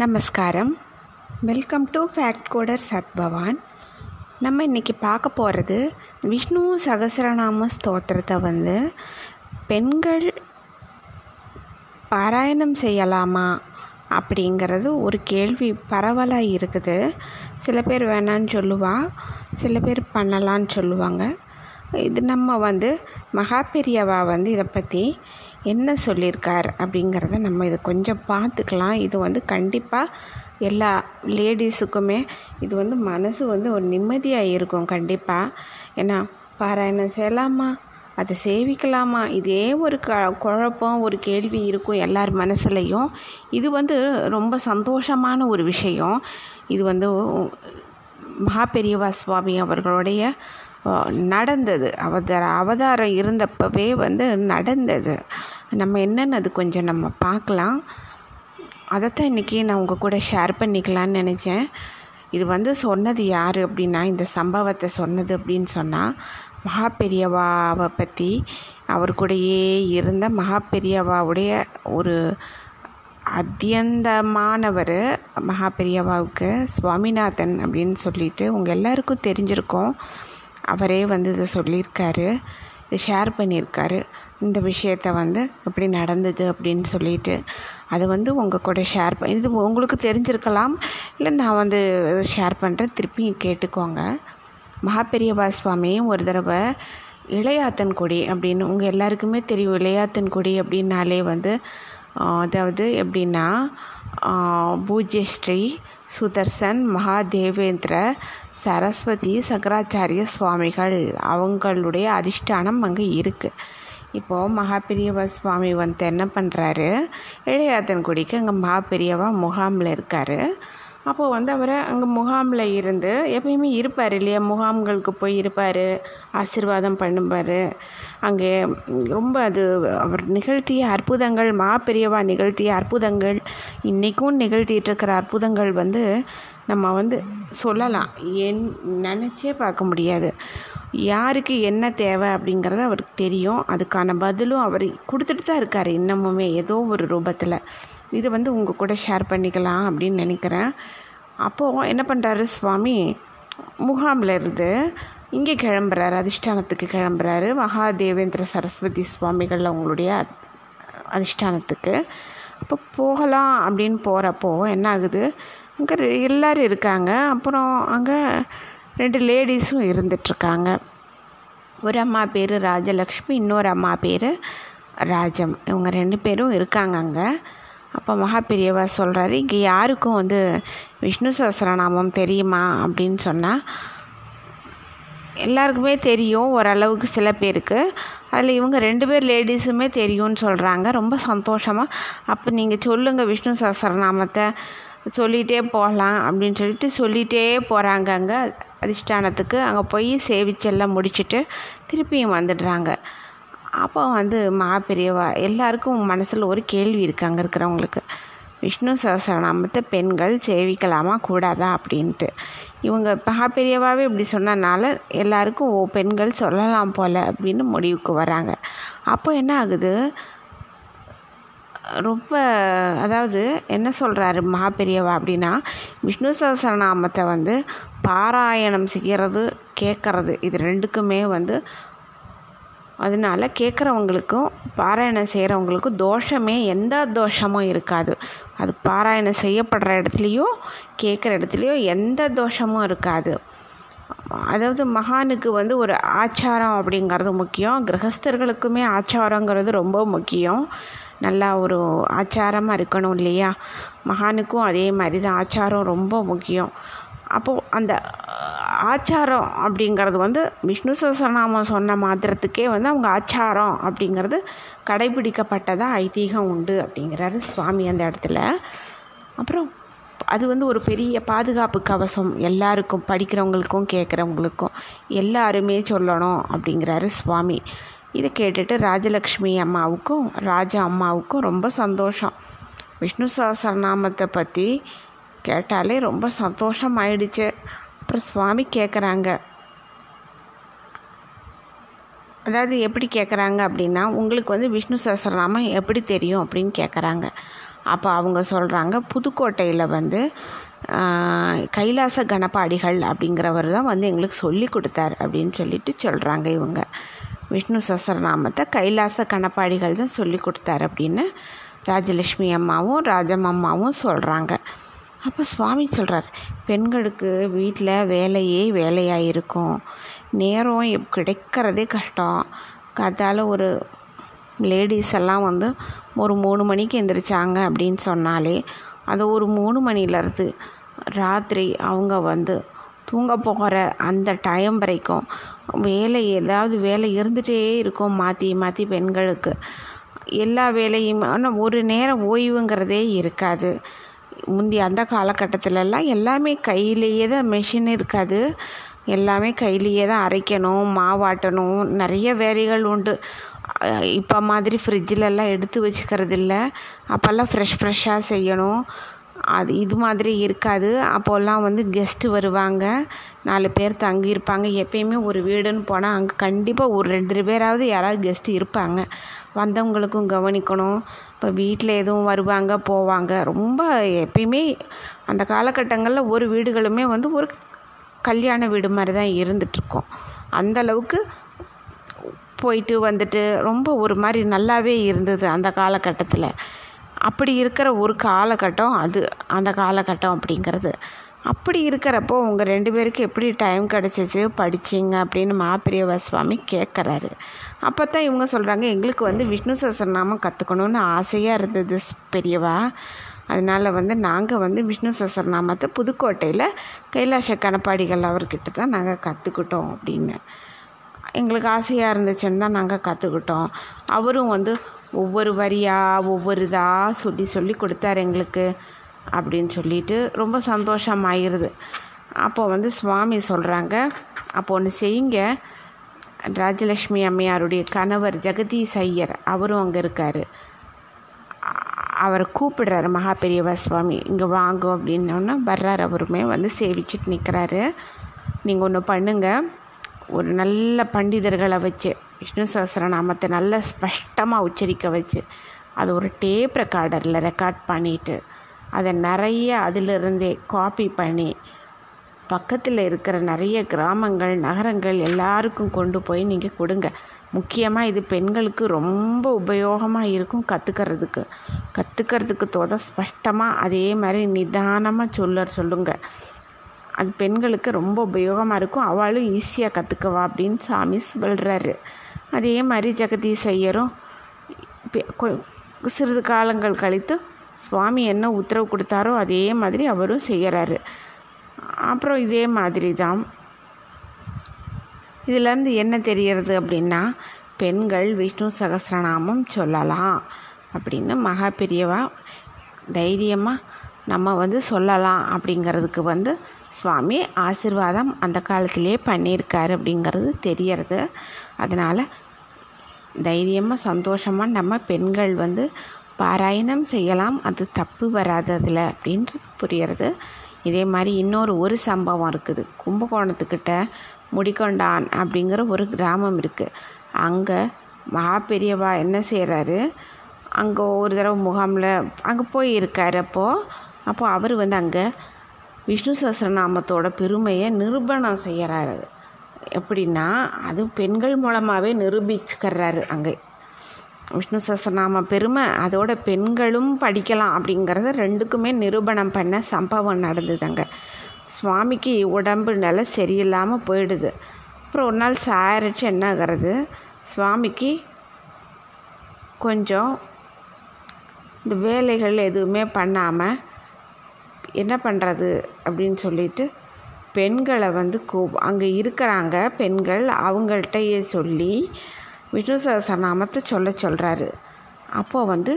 நமஸ்காரம். Welcome to fact coder சத்பவான் நம்ம இன்றைக்கி பார்க்க போகிறது விஷ்ணு சகசரநாம ஸ்தோத்திரத்தை வந்து பெண்கள் பாராயணம் செய்யலாமா அப்படிங்கிறது ஒரு கேள்வி பரவலாக இருக்குது. சில பேர் வேணான்னு சொல்லுவா சில பேர் பண்ணலான்னு சொல்லுவாங்க. இது நம்ம வந்து மகாபெரியவா வந்து இதை பற்றி என்ன சொல்லியிருக்கார் அப்படிங்கிறத நம்ம இதை கொஞ்சம் பார்த்துக்கலாம். இது வந்து கண்டிப்பாக எல்லா லேடிஸுக்குமே இது வந்து மனசு வந்து ஒரு நிம்மதியாக இருக்கும் கண்டிப்பாக ஏன்னா பாராயணம் செய்யலாமா? அதை சேவிக்கலாமா? இதே ஒரு க குழப்பம் ஒரு கேள்வி இருக்கும் எல்லார் மனசுலையும். இது வந்து ரொம்ப சந்தோஷமான ஒரு விஷயம். இது வந்து மகாபெரியவா சுவாமி அவர்களுடைய நடந்தது. அவதார அவதாரம் இருந்தப்பவே வந்து நடந்தது. நம்ம என்னென்னு அது கொஞ்சம் நம்ம பார்க்கலாம். அதைத்தான் இன்றைக்கி நான் உங்கள் கூட ஷேர் பண்ணிக்கலான்னு நினச்சேன். இது வந்து சொன்னது யார் அப்படின்னா இந்த சம்பவத்தை சொன்னது அப்படின்னு சொன்னால் மகா பெரியவாவை பற்றி அவர் கூடயே இருந்த மகா பெரியவாவுடைய ஒரு அத்தியந்தமானவர் மகாபெரியவாவுக்கு சுவாமிநாதன் அப்படின்னு சொல்லிட்டு உங்கள் எல்லாருக்கும் தெரிஞ்சிருக்கோம். அவரே வந்து இதை சொல்லியிருக்காரு ஷேர் பண்ணியிருக்காரு. இந்த விஷயத்த வந்து எப்படி நடந்தது அப்படின்னு சொல்லிட்டு அது வந்து உங்கள் கூட ஷேர் பண்ணி இது உங்களுக்கு தெரிஞ்சிருக்கலாம் இல்லை நான் வந்து ஷேர் பண்ணுறேன் திருப்பியும் கேட்டுக்கோங்க. மகாபெரியபா சுவாமியும் ஒரு தடவை இளையாத்தன்குடி அப்படின்னு உங்கள் எல்லாருக்குமே தெரியும் இளையாத்தன்குடி அப்படின்னாலே வந்து அதாவது எப்படின்னா பூஜ்யஸ்ரீ சுதர்சன் மகாதேவேந்திர சரஸ்வதி சங்கராச்சாரிய சுவாமிகள். அவங்களுடைய அதிஷ்டானம் அங்கே இருக்குது இப்போது மகாபெரியவா சுவாமி வந்து என்ன பண்ணுறாரு இளையாத்தன்குடிக்கு அங்கே மகாபெரியவா முகாமில் இருக்கார். அப்போது வந்து அவர் அங்கே முகாமில் இருந்து எப்பயுமே இருப்பார் இல்லையா? முகாம்களுக்கு போய் இருப்பார். ஆசிர்வாதம் பண்ணுவார். அங்கே ரொம்ப அது அவர் நிகழ்த்திய அற்புதங்கள் மாப்பெரியவா நிகழ்த்திய அற்புதங்கள் இன்றைக்கும் நிகழ்த்திட்டுருக்கிற அற்புதங்கள் வந்து நம்ம வந்து சொல்லலாம். என் நினச்சே பார்க்க முடியாது. யாருக்கு என்ன தேவை அப்படிங்கிறது அவருக்கு தெரியும். அதுக்கான பதிலும் அவர் கொடுத்துட்டு தான் இருக்கார் இன்னமுமே ஏதோ ஒரு ரூபத்தில். இது வந்து உங்கள் கூட ஷேர் பண்ணிக்கலாம் அப்படின்னு நினைக்கிறேன். அப்போது என்ன பண்ணுறாரு சுவாமி? முகாமில் இருந்து இங்கே கிளம்புறாரு அதிஷ்டானத்துக்கு கிளம்புறாரு. மகாதேவேந்திர சரஸ்வதி சுவாமிகள் அவங்களுடைய அதிஷ்டானத்துக்கு. அப்போ போகலாம் அப்படின்னு போகிறப்போ என்ன ஆகுது? அங்கே எல்லோரும் இருக்காங்க. அப்புறம் அங்கே ரெண்டு லேடிஸும் இருந்துகிட்ருக்காங்க ஒரு அம்மா பேர் ராஜலக்ஷ்மி இன்னொரு அம்மா பேர் ராஜம். இவங்க ரெண்டு பேரும் இருக்காங்க அங்கே. அப்போ மகாபெரியவா சொல்கிறாரு இங்கே யாருக்கும் வந்து விஷ்ணு சஹசிரநாமம் தெரியுமா அப்படின்னு சொன்னால் எல்லாருக்குமே தெரியும் ஓரளவுக்கு சில பேருக்கு. அதில் இவங்க ரெண்டு பேர் லேடிஸுமே தெரியும்னு சொல்கிறாங்க ரொம்ப சந்தோஷமாக அப்போ நீங்கள் சொல்லுங்கள் விஷ்ணு சஹசிரநாமத்தை சொல்லிகிட்டே போகலாம் அப்படின்னு சொல்லிட்டு சொல்லிகிட்டே போகிறாங்க அங்கே. அதிஷ்டானத்துக்கு அங்கே போய் சேவிச்செல்லாம் முடிச்சுட்டு திருப்பியும் வந்துடுறாங்க. அப்போ வந்து மகாபெரியவா எல்லாருக்கும் மனசில் ஒரு கேள்வி இருக்குது அங்கே இருக்கிறவங்களுக்கு. விஷ்ணு சஹசிரநாமத்தை பெண்கள் சேவிக்கலாமா? கூடாதா? அப்படின்ட்டு. இவங்க மகா பெரியவாவே இப்படி சொன்னனால எல்லாருக்கும் ஓ பெண்கள் சொல்லலாம் போல் அப்படின்னு முடிவுக்கு வராங்க. அப்போ என்ன ஆகுது? ரொம்ப அதாவது என்ன சொல்கிறாரு மகாபெரியவா அப்படின்னா விஷ்ணு சஹசிரநாமத்தை வந்து பாராயணம் செய்கிறது கேட்குறது இது ரெண்டுக்குமே வந்து அதனால் கேட்குறவங்களுக்கும் பாராயணம் செய்கிறவங்களுக்கும் தோஷமே எந்த தோஷமும் இருக்காது. அது பாராயணம் செய்யப்படுற இடத்துலையும் கேட்குற இடத்துலையும் எந்த தோஷமும் இருக்காது. அதாவது மகானுக்கு வந்து ஒரு ஆச்சாரம் அப்படிங்கிறது முக்கியம். கிரகஸ்தர்களுக்குமே ஆச்சாரங்கிறது ரொம்ப முக்கியம். நல்லா ஒரு ஆச்சாரமாக இருக்கணும் இல்லையா? மகானுக்கும் அதே மாதிரி தான் ஆச்சாரம் ரொம்ப முக்கியம். அப்போது அந்த ஆச்சாரம் அப்படிங்கிறது வந்து விஷ்ணு சஹஸ்ரநாமம் சொன்ன மாத்திரத்துக்கே வந்து அவங்க ஆச்சாரம் அப்படிங்கிறது கடைபிடிக்கப்பட்டதாக ஐதீகம் உண்டு அப்படிங்கிறாரு சுவாமி அந்த இடத்துல. அப்புறம் அது வந்து ஒரு பெரிய பாதுகாப்பு கவசம் எல்லாருக்கும் படிக்கிறவங்களுக்கும் கேட்குறவங்களுக்கும் எல்லாருமே சொல்லணும் அப்படிங்கிறாரு சுவாமி. இதை கேட்டுட்டு ராஜலக்ஷ்மி அம்மாவுக்கும் ராஜா அம்மாவுக்கும் ரொம்ப சந்தோஷம். விஷ்ணு சஹஸ்ரநாமத்தை பற்றி கேட்டாலே ரொம்ப சந்தோஷம் ஆயிடுச்சு அப்புறம் சுவாமி கேட்குறாங்க அதாவது எப்படி கேட்குறாங்க அப்படின்னா உங்களுக்கு வந்து விஷ்ணு சஹஸ்ரநாமம் எப்படி தெரியும் அப்படின்னு கேட்குறாங்க அப்போ அவங்க சொல்கிறாங்க புதுக்கோட்டையில் வந்து கைலாச கணபாடிகள் அப்படிங்கிறவர் தான் வந்து எங்களுக்கு சொல்லி கொடுத்தார் அப்படின்னு சொல்லிட்டு சொல்கிறாங்க இவங்க. விஷ்ணு சசரநாமத்தை கைலாச கணப்பாடிகள் தான் சொல்லி கொடுத்தாரு அப்படின்னு ராஜலட்சுமி அம்மாவும் ராஜம் அம்மாவும் சொல்கிறாங்க அப்போ சுவாமி சொல்கிறார் பெண்களுக்கு வீட்டில் வேலையே வேலையாக இருக்கும் நேரம் கிடைக்கிறதே கஷ்டம். காத்தால் ஒரு லேடிஸ் எல்லாம் வந்து ஒரு மூணு மணிக்கு எந்திரிச்சாங்க அப்படின்னு சொன்னாலே அது ஒரு மூணு மணிலேருந்து ராத்திரி அவங்க வந்து தூங்க போகிற அந்த டைம் வரைக்கும் வேலை ஏதாவது வேலை இருந்துகிட்டே இருக்கும் மாற்றி மாற்றி பெண்களுக்கு. எல்லா வேலையும் ஆனால் ஒரு நேரம் ஓய்வுங்கிறதே இருக்காது. முந்தி அந்த காலகட்டத்திலலாம் எல்லாமே கையிலேயே தான் மிஷின் இருக்காது. எல்லாமே கையிலேயே தான் அரைக்கணும் மாவாட்டணும் நிறைய வேலைகள் உண்டு. இப்போ மாதிரி ஃப்ரிட்ஜிலலாம் எடுத்து வச்சுக்கிறது இல்லை அப்போல்லாம் ஃப்ரெஷ் ஃப்ரெஷ்ஷாக செய்யணும். அது இது மாதிரி இருக்காது. அப்போல்லாம் வந்து கெஸ்ட்டு வருவாங்க. நாலு பேர் தங்கியிருப்பாங்க எப்பயுமே ஒரு வீடுன்னு போனால் அங்கே கண்டிப்பாக ஒரு ரெண்டு பேராவது யாராவது கெஸ்ட்டு இருப்பாங்க. வந்தவங்களுக்கும் கவனிக்கணும். இப்போ வீட்டில் எதுவும் வருவாங்க போவாங்க. ரொம்ப எப்பயுமே அந்த காலகட்டங்களில் ஒரு வீடுகளுமே வந்து ஒரு கல்யாண வீடு மாதிரி தான் இருந்துகிட்ருக்கோம் அந்தளவுக்கு போயிட்டு வந்துட்டு ரொம்ப ஒரு மாதிரி நல்லாவே இருந்தது அந்த காலகட்டத்தில். அப்படி இருக்கிற ஒரு காலகட்டம் அது அந்த காலகட்டம் அப்படிங்கிறது. அப்படி இருக்கிறப்போ உங்கள் ரெண்டு பேருக்கு எப்படி டைம் கிடச்சிச்சு? படிச்சிங்க அப்படின்னு மாப்பிரியவ சுவாமி கேட்குறாரு அப்போ தான் இவங்க சொல்கிறாங்க எங்களுக்கு வந்து விஷ்ணு சசரநாமம் கற்றுக்கணுன்னு ஆசையாக இருந்தது பெரியவா. அதனால் வந்து நாங்கள் வந்து விஷ்ணு சசரநாமத்தை புதுக்கோட்டையில் கைலாச கணப்பாடிகள் அவர்கிட்ட தான் நாங்கள் கற்றுக்கிட்டோம் அப்படின்னு. எங்களுக்கு ஆசையாக இருந்துச்சுன்னு தான் நாங்கள் கற்றுக்கிட்டோம் அவரும் வந்து ஒவ்வொரு வரியாக ஒவ்வொரு இதாக சொல்லி சொல்லி கொடுத்தாரு எங்களுக்கு அப்படின்னு சொல்லிட்டு ரொம்ப சந்தோஷமாயிருது. அப்போ வந்து சுவாமி சொல்கிறாங்க அப்போ ஒன்று செய்யுங்க. ராஜலக்ஷ்மி அம்மையாருடைய கணவர் ஜெகதீஷ் ஐயர் அவரும் அங்கே இருக்கார். அவரை கூப்பிடுறாரு மகா பெரியவா சுவாமி இங்கே வாங்க அப்படின்னோன்னா வர்றார். அவருமே வந்து சேவிச்சுட்டு நிற்கிறாரு நீங்கள் ஒன்று பண்ணுங்கள் ஒரு நல்ல பண்டிதர்களை வச்சு விஷ்ணு சஹஸ்ரநாமத்தை நல்ல ஸ்பஷ்டமாக உச்சரிக்க வச்சு அது ஒரு டேப் ரெக்கார்டரில் ரெக்கார்ட் பண்ணிவிட்டு அதை நிறைய அதிலிருந்தே காப்பி பண்ணி பக்கத்தில் இருக்கிற நிறைய கிராமங்கள் நகரங்கள் எல்லாருக்கும் கொண்டு போய் நீங்கள் கொடுங்க. முக்கியமாக இது பெண்களுக்கு ரொம்ப உபயோகமாக இருக்கும் கற்றுக்கிறதுக்கு கற்றுக்கிறதுக்கு தோத ஸ்பஷ்டமாக அதே மாதிரி நிதானமாக சொல்ல சொல்லுங்கள் அது பெண்களுக்கு ரொம்ப உபயோகமாக இருக்கும். அவளும் ஈஸியாக கற்றுக்குவா அப்படின்னு சாமி சொல்கிறாரு அதே மாதிரி ஜெகதீஷ் ஐயரும் சிறிது காலங்கள் கழித்து சுவாமி என்ன உத்தரவு கொடுத்தாரோ அதே மாதிரி அவரும் செய்கிறாரு அப்புறம் இதே மாதிரி தான் இதிலேருந்து என்ன தெரிகிறது அப்படின்னா பெண்கள் விஷ்ணு சகசிரநாமம் சொல்லலாம் அப்படின்னு மகா பெரியவா தைரியமாக நம்ம வந்து சொல்லலாம் அப்படிங்கிறதுக்கு வந்து சுவாமி ஆசிர்வாதம் அந்த காலத்திலே பண்ணியிருக்காரு அப்படிங்கிறது தெரியறது. அதனால் தைரியமாக சந்தோஷமாக நம்ம பெண்கள் வந்து பாராயணம் செய்யலாம். அது தப்பு வராது அதில் அப்படின்றது புரியறது. இதே மாதிரி இன்னொரு ஒரு சம்பவம் இருக்குது. கும்பகோணத்துக்கிட்ட முடிக்கொண்டான் அப்படிங்கிற ஒரு கிராமம் இருக்குது அங்கே மகா பெரியவா என்ன செய்கிறாரு அங்கே ஒரு தடவை முகாமில் அங்கே போய் இருக்கார் அப்போது அப்போது அவர் வந்து அங்கே விஷ்ணு சஹசிரநாமத்தோட பெருமையை நிரூபணம் செய்கிறாரு எப்படின்னா அது பெண்கள் மூலமாகவே நிரூபிக்கிறாரு அங்கே. விஷ்ணு சஹஸ்ரநாம பெருமை அதோட பெண்களும் படிக்கலாம் அப்படிங்கிறத ரெண்டுக்குமே நிரூபணம் பண்ண சம்பவம் நடந்தது அங்கே சுவாமிக்கு உடம்பு நிலை சரியில்லாமல் போயிடுது. அப்புறம் ஒரு நாள் சாரிச்சு என்ன ஆகிறது சுவாமிக்கு கொஞ்சம் இந்த வேலைகள் எதுவுமே பண்ணாமல் என்ன பண்ணுறது அப்படின்னு சொல்லிட்டு பெண்களை வந்து கூ அங்கே இருக்கிறாங்க பெண்கள் அவங்கள்ட்டையே சொல்லி விஷ்ணு சகசரநாமத்தை சொல்ல சொல்கிறாரு அப்போது வந்து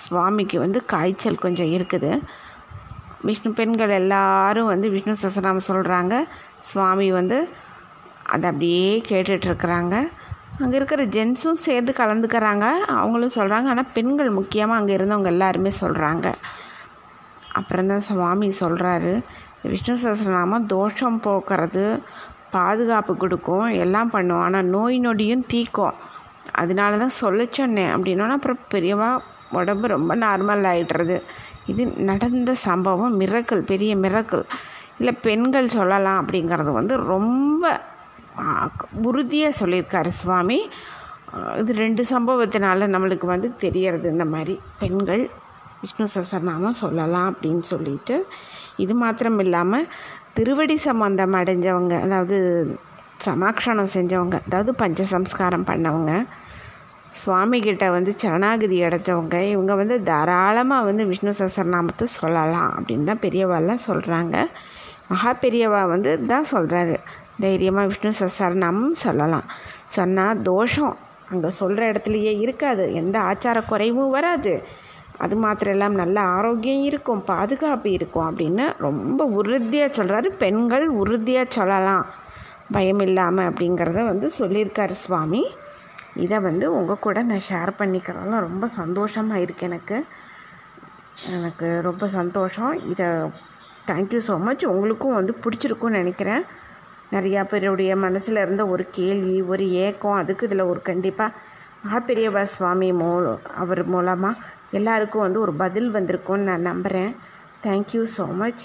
சுவாமிக்கு வந்து காய்ச்சல் கொஞ்சம் இருக்குது. விஷ்ணு பெண்கள் எல்லாரும் வந்து விஷ்ணு சஹஸ்ரநாமம் சொல்கிறாங்க சுவாமி வந்து அதை அப்படியே கேட்டுட்ருக்குறாங்க அங்கே இருக்கிற ஜென்ஸும் சேர்ந்து கலந்துக்கிறாங்க. அவங்களும் சொல்கிறாங்க ஆனால் பெண்கள் முக்கியமாக அங்கே இருந்தவங்க எல்லாருமே சொல்கிறாங்க அப்புறம் தான் சுவாமி சொல்கிறாரு விஷ்ணு சஹஸ்ரநாமம் தோஷம் போக்குறது பாதுகாப்பு கொடுக்கும் எல்லாம் பண்ணும். ஆனால் நோய் நொடியும் தீக்கும். அதனால தான் சொல்ல சொன்னேன். அப்படின்னா அப்புறம் பெரியவா உடம்பு ரொம்ப நார்மல் ஆகிடுறது இது நடந்த சம்பவம் மிரக்கல் பெரிய மிரக்கல் இல்லை பெண்கள் சொல்லலாம் அப்படிங்கிறது வந்து ரொம்ப உறுதியாக சொல்லியிருக்காரு சுவாமி. இது ரெண்டு சம்பவத்தினால நம்மளுக்கு வந்து தெரியறது இந்த மாதிரி. பெண்கள் விஷ்ணு சசரநாமம் சொல்லலாம் அப்படின்னு சொல்லிட்டு. இது மாத்திரம் இல்லாமல் திருவடி சம்பந்தம் அடைஞ்சவங்க அதாவது சமாக்ஷணம் செஞ்சவங்க அதாவது பஞ்சசம்ஸ்காரம் பண்ணவங்க சுவாமிகிட்ட வந்து சரணாகிதி அடைச்சவங்க இவங்க வந்து தாராளமாக வந்து விஷ்ணு சசரநாமத்தை சொல்லலாம் அப்படின்னு தான் பெரியவாலாம் சொல்கிறாங்க மகா பெரியவா வந்து தான் சொல்கிறாரு தைரியமாக விஷ்ணு சசரநாமம் சொல்லலாம். சொன்னால் தோஷம் அங்கே சொல்கிற இடத்துலையே இருக்காது. எந்த ஆச்சார குறைவும் வராது. அது மாத்திரம் இல்லாமல் நல்ல ஆரோக்கியம் இருக்கும் பாதுகாப்பு இருக்கும் அப்படின்னு ரொம்ப உறுதியாக சொல்கிறாரு பெண்கள் உறுதியாக சொல்லலாம். பயம் இல்லாமல் அப்படிங்கிறத வந்து சொல்லியிருக்காரு சுவாமி. இதை வந்து உங்கள் கூட நான் ஷேர் பண்ணிக்கிறதுல ரொம்ப சந்தோஷமாக இருக்குது எனக்கு. எனக்கு ரொம்ப சந்தோஷம். இதை தேங்க்யூ ஸோ மச் உங்களுக்கும் வந்து பிடிச்சிருக்கும்னு நினைக்கிறேன். நிறையா பேருடைய மனசில் இருந்த ஒரு கேள்வி ஒரு ஏக்கம் அதுக்கு இதில் ஒரு கண்டிப்பாக மகாபெரியவா சுவாமி மூ அவர் மூலமாக எல்லாருக்கும் வந்து ஒரு பதில் வந்திருக்கும்னு நான் நம்புகிறேன் தேங்க்யூ ஸோ மச்